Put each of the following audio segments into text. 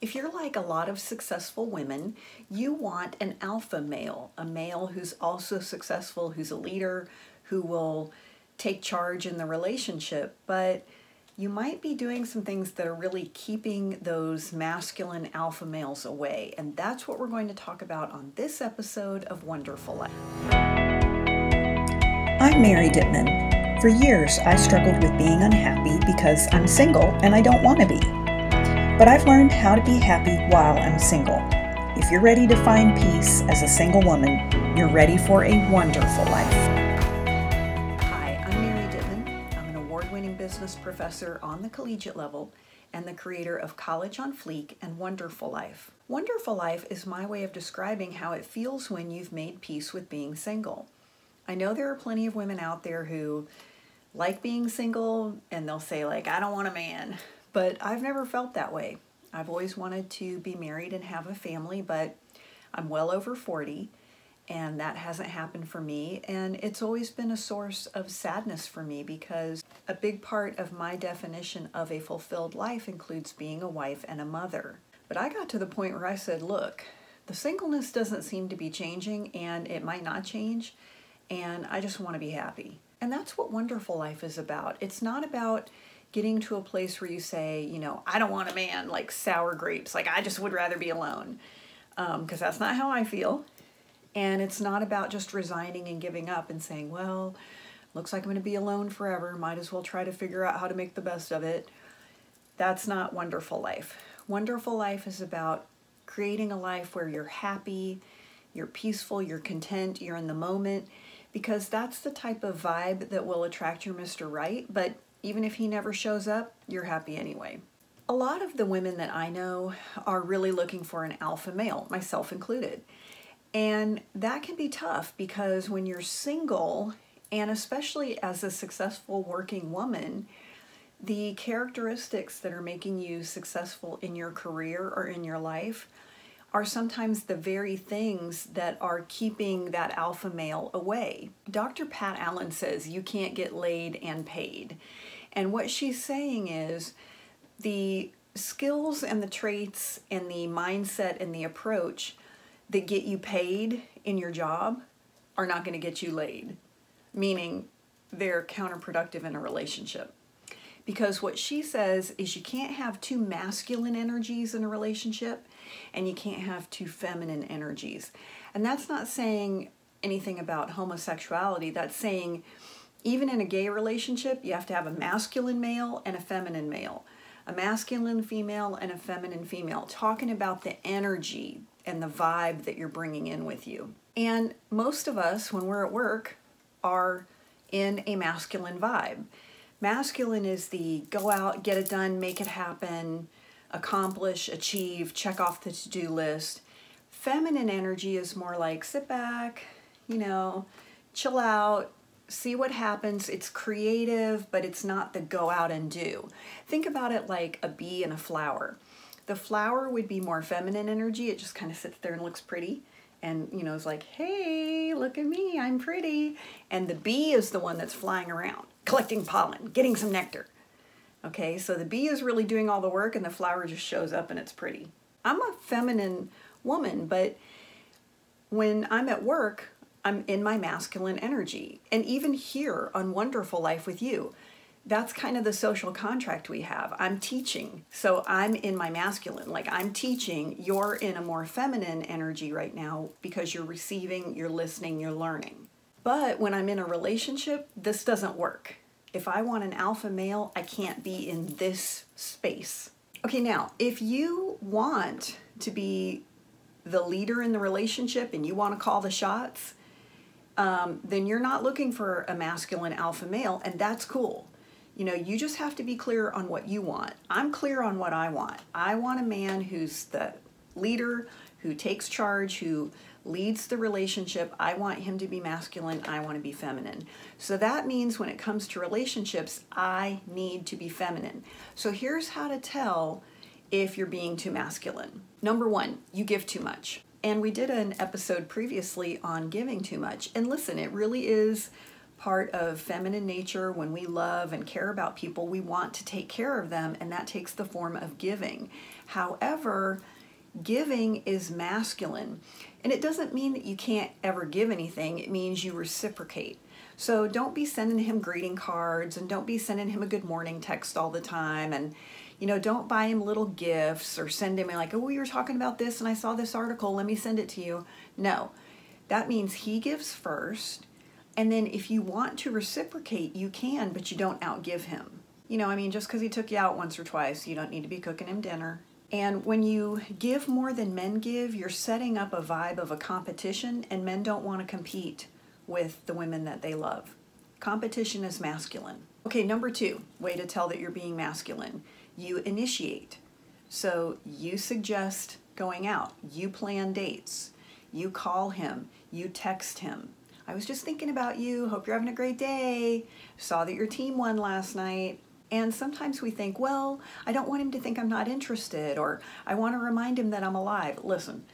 If you're like a lot of successful women, you want an alpha male, a male who's also successful, who's a leader, who will take charge in the relationship, but you might be doing some things that are really keeping those masculine alpha males away. And that's what we're going to talk about on this episode of Wonderful Life. I'm Mary Dittman. For years, I struggled with being unhappy because I'm single and I don't want to be. But I've learned how to be happy while I'm single. If you're ready to find peace as a single woman, you're ready for a wonderful life. Hi, I'm Mary Dittman. I'm an award winning business professor on the collegiate level and the creator of College on Fleek and Wonderful Life. Wonderful Life is my way of describing how it feels when you've made peace with being single. I know there are plenty of women out there who like being single and they'll say like I don't want a man but I've never felt that way. I've always wanted to be married and have a family, but I'm well over 40 and that hasn't happened for me. And it's always been a source of sadness for me because a big part of my definition of a fulfilled life includes being a wife and a mother. But I got to the point where I said, look, the singleness doesn't seem to be changing and it might not change, and I just want to be happy. And that's what Wonderful Life is about. It's not about getting to a place where you say, you know, I don't want a man like sour grapes. Like, I just would rather be alone. Because um, that's not how I feel. And it's not about just resigning and giving up and saying, well, looks like I'm going to be alone forever. Might as well try to figure out how to make the best of it. That's not wonderful life. Wonderful life is about creating a life where you're happy, you're peaceful, you're content, you're in the moment, because that's the type of vibe that will attract your Mr. Right. But even if he never shows up, you're happy anyway. A lot of the women that I know are really looking for an alpha male, myself included. And that can be tough because when you're single, and especially as a successful working woman, the characteristics that are making you successful in your career or in your life are sometimes the very things that are keeping that alpha male away. Dr. Pat Allen says you can't get laid and paid. And what she's saying is the skills and the traits and the mindset and the approach that get you paid in your job are not going to get you laid, meaning they're counterproductive in a relationship. Because what she says is you can't have two masculine energies in a relationship and you can't have two feminine energies. And that's not saying anything about homosexuality, that's saying even in a gay relationship, you have to have a masculine male and a feminine male, a masculine female and a feminine female, talking about the energy and the vibe that you're bringing in with you. And most of us, when we're at work, are in a masculine vibe. Masculine is the go out, get it done, make it happen, accomplish, achieve, check off the to do list. Feminine energy is more like sit back, you know, chill out, see what happens. It's creative, but it's not the go out and do. Think about it like a bee and a flower. The flower would be more feminine energy. It just kind of sits there and looks pretty and you know is like hey look at me i'm pretty and the bee is the one that's flying around collecting pollen getting some nectar okay so the bee is really doing all the work and the flower just shows up and it's pretty i'm a feminine woman but when i'm at work I'm in my masculine energy. And even here on Wonderful Life with You, that's kind of the social contract we have. I'm teaching, so I'm in my masculine. Like I'm teaching, you're in a more feminine energy right now because you're receiving, you're listening, you're learning. But when I'm in a relationship, this doesn't work. If I want an alpha male, I can't be in this space. Okay, now, if you want to be the leader in the relationship and you want to call the shots, um, then you're not looking for a masculine alpha male, and that's cool. You know, you just have to be clear on what you want. I'm clear on what I want. I want a man who's the leader, who takes charge, who leads the relationship. I want him to be masculine. I want to be feminine. So that means when it comes to relationships, I need to be feminine. So here's how to tell if you're being too masculine. Number one, you give too much. And we did an episode previously on giving too much. And listen, it really is part of feminine nature. When we love and care about people we want to take care of them and that takes the form of giving. However giving is masculine. And it doesn't mean that you can't ever give anything. It means you reciprocate so don't be sending him greeting cards and don't be sending him a good morning text all the time and you know don't buy him little gifts or send him like oh we were talking about this and i saw this article let me send it to you no that means he gives first and then if you want to reciprocate, you can, but you don't outgive him. You know, I mean, just because he took you out once or twice, you don't need to be cooking him dinner. And when you give more than men give, you're setting up a vibe of a competition, and men don't want to compete with the women that they love. Competition is masculine. Okay, number two, way to tell that you're being masculine. You initiate. So you suggest going out, you plan dates, you call him, you text him, I was just thinking about you. Hope you're having a great day. Saw that your team won last night. And sometimes we think, well, I don't want him to think I'm not interested, or I want to remind him that I'm alive. Listen,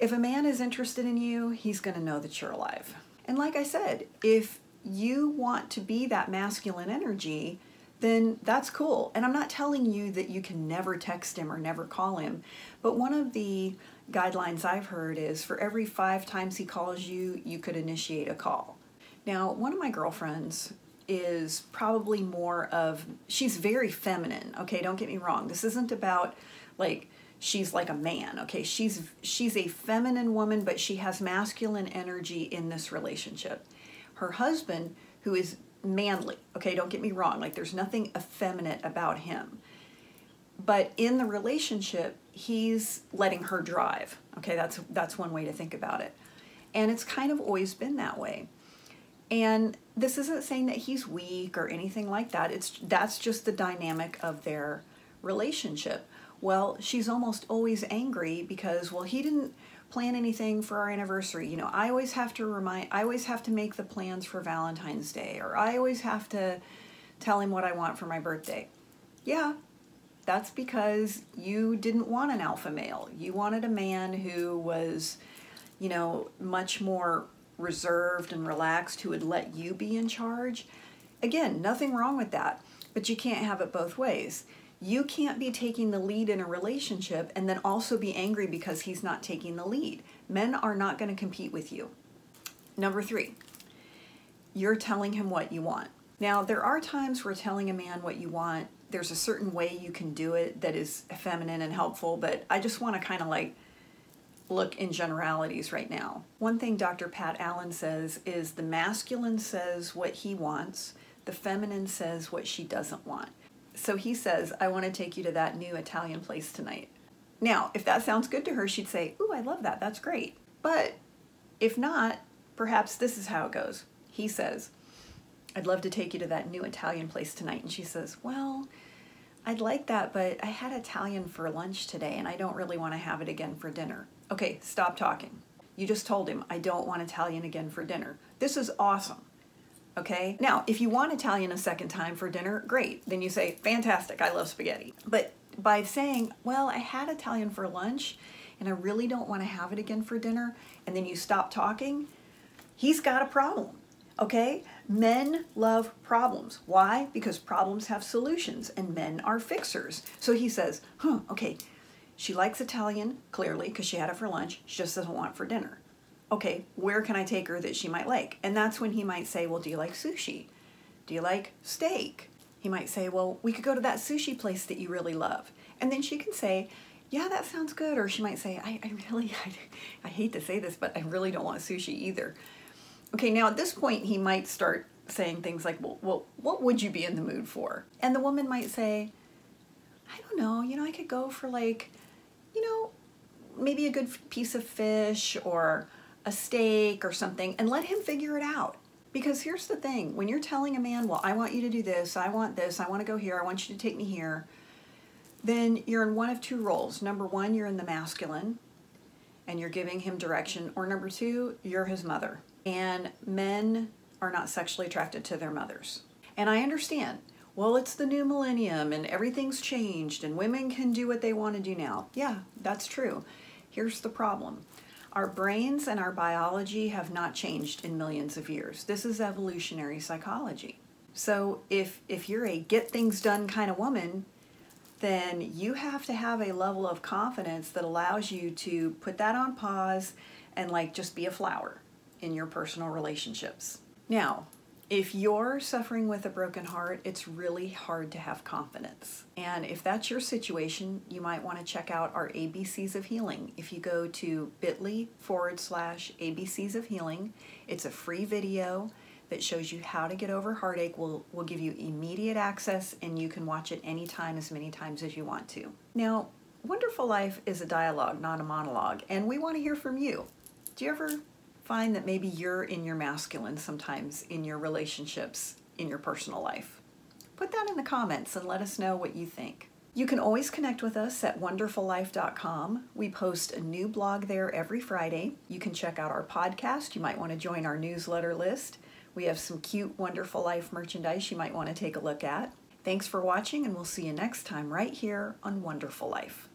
if a man is interested in you, he's going to know that you're alive. And like I said, if you want to be that masculine energy, then that's cool. And I'm not telling you that you can never text him or never call him, but one of the guidelines I've heard is for every five times he calls you, you could initiate a call. Now, one of my girlfriends is probably more of, she's very feminine, okay? Don't get me wrong. This isn't about like, she's like a man okay? She's she's a feminine woman but she has masculine energy in this relationship. Her husband who is manly okay don't get me wrong like there's nothing effeminate about him. But in the relationship he's letting her drive okay? That's that's one way to think about it. And it's kind of always been that way. And this isn't saying that he's weak or anything like that. It's that's just the dynamic of their relationship well she's almost always angry because well he didn't plan anything for our anniversary you know i always have to remind i always have to make the plans for valentine's day or i always have to tell him what i want for my birthday yeah that's because you didn't want an alpha male. You wanted a man who was, you know, much more reserved and relaxed, who would let you be in charge. Again, nothing wrong with that, but you can't have it both ways. You can't be taking the lead in a relationship and then also be angry because he's not taking the lead. Men are not going to compete with you. Number three, you're telling him what you want. Now, there are times where telling a man what you want there's a certain way you can do it that is feminine and helpful, but I just want to kind of like look in generalities right now. One thing Dr. Pat Allen says is the masculine says what he wants, the feminine says what she doesn't want. So he says, I want to take you to that new Italian place tonight. Now, if that sounds good to her, she'd say, Ooh, I love that. That's great. But if not, perhaps this is how it goes. He says, I'd love to take you to that new Italian place tonight. And she says, Well, I'd like that, but I had Italian for lunch today and I don't really want to have it again for dinner. Okay, stop talking. You just told him, I don't want Italian again for dinner. This is awesome. Okay? Now, if you want Italian a second time for dinner, great. Then you say, fantastic, I love spaghetti. But by saying, well, I had Italian for lunch and I really don't want to have it again for dinner, and then you stop talking, he's got a problem. Okay? Men love problems. Why? Because problems have solutions and men are fixers. So he says, huh, okay, she likes Italian, clearly, because she had it for lunch. She just doesn't want it for dinner. Okay, where can I take her that she might like? And that's when he might say, well, do you like sushi? Do you like steak? He might say, well, we could go to that sushi place that you really love. And then she can say, yeah, that sounds good. Or she might say, I, I really, I, I hate to say this, but I really don't want sushi either. Okay, now at this point, he might start saying things like, well, well, what would you be in the mood for? And the woman might say, I don't know, you know, I could go for like, you know, maybe a good piece of fish or a steak or something and let him figure it out. Because here's the thing when you're telling a man, well, I want you to do this, I want this, I want to go here, I want you to take me here, then you're in one of two roles. Number one, you're in the masculine and you're giving him direction, or number two, you're his mother and men are not sexually attracted to their mothers. And I understand. Well, it's the new millennium and everything's changed and women can do what they want to do now. Yeah, that's true. Here's the problem Our brains and our biology have not changed in millions of years. This is evolutionary psychology. So if if you're a get things done kind of woman, then you have to have a level of confidence that allows you to put that on pause and like just be a flower in your personal relationships. Now, if you're suffering with a broken heart, it's really hard to have confidence. And if that's your situation, you might want to check out our ABCs of Healing. If you go to bit.ly forward slash ABCs of Healing, it's a free video that shows you how to get over heartache. We'll, we'll give you immediate access and you can watch it anytime, as many times as you want to. Now, Wonderful Life is a dialogue, not a monologue, and we want to hear from you. Do you ever find that maybe you're in your masculine sometimes in your relationships, in your personal life? Put that in the comments and let us know what you think. You can always connect with us at wonderfullife.com. We post a new blog there every Friday. You can check out our podcast. You might want to join our newsletter list. We have some cute Wonderful Life merchandise you might want to take a look at. Thanks for watching, and we'll see you next time right here on Wonderful Life.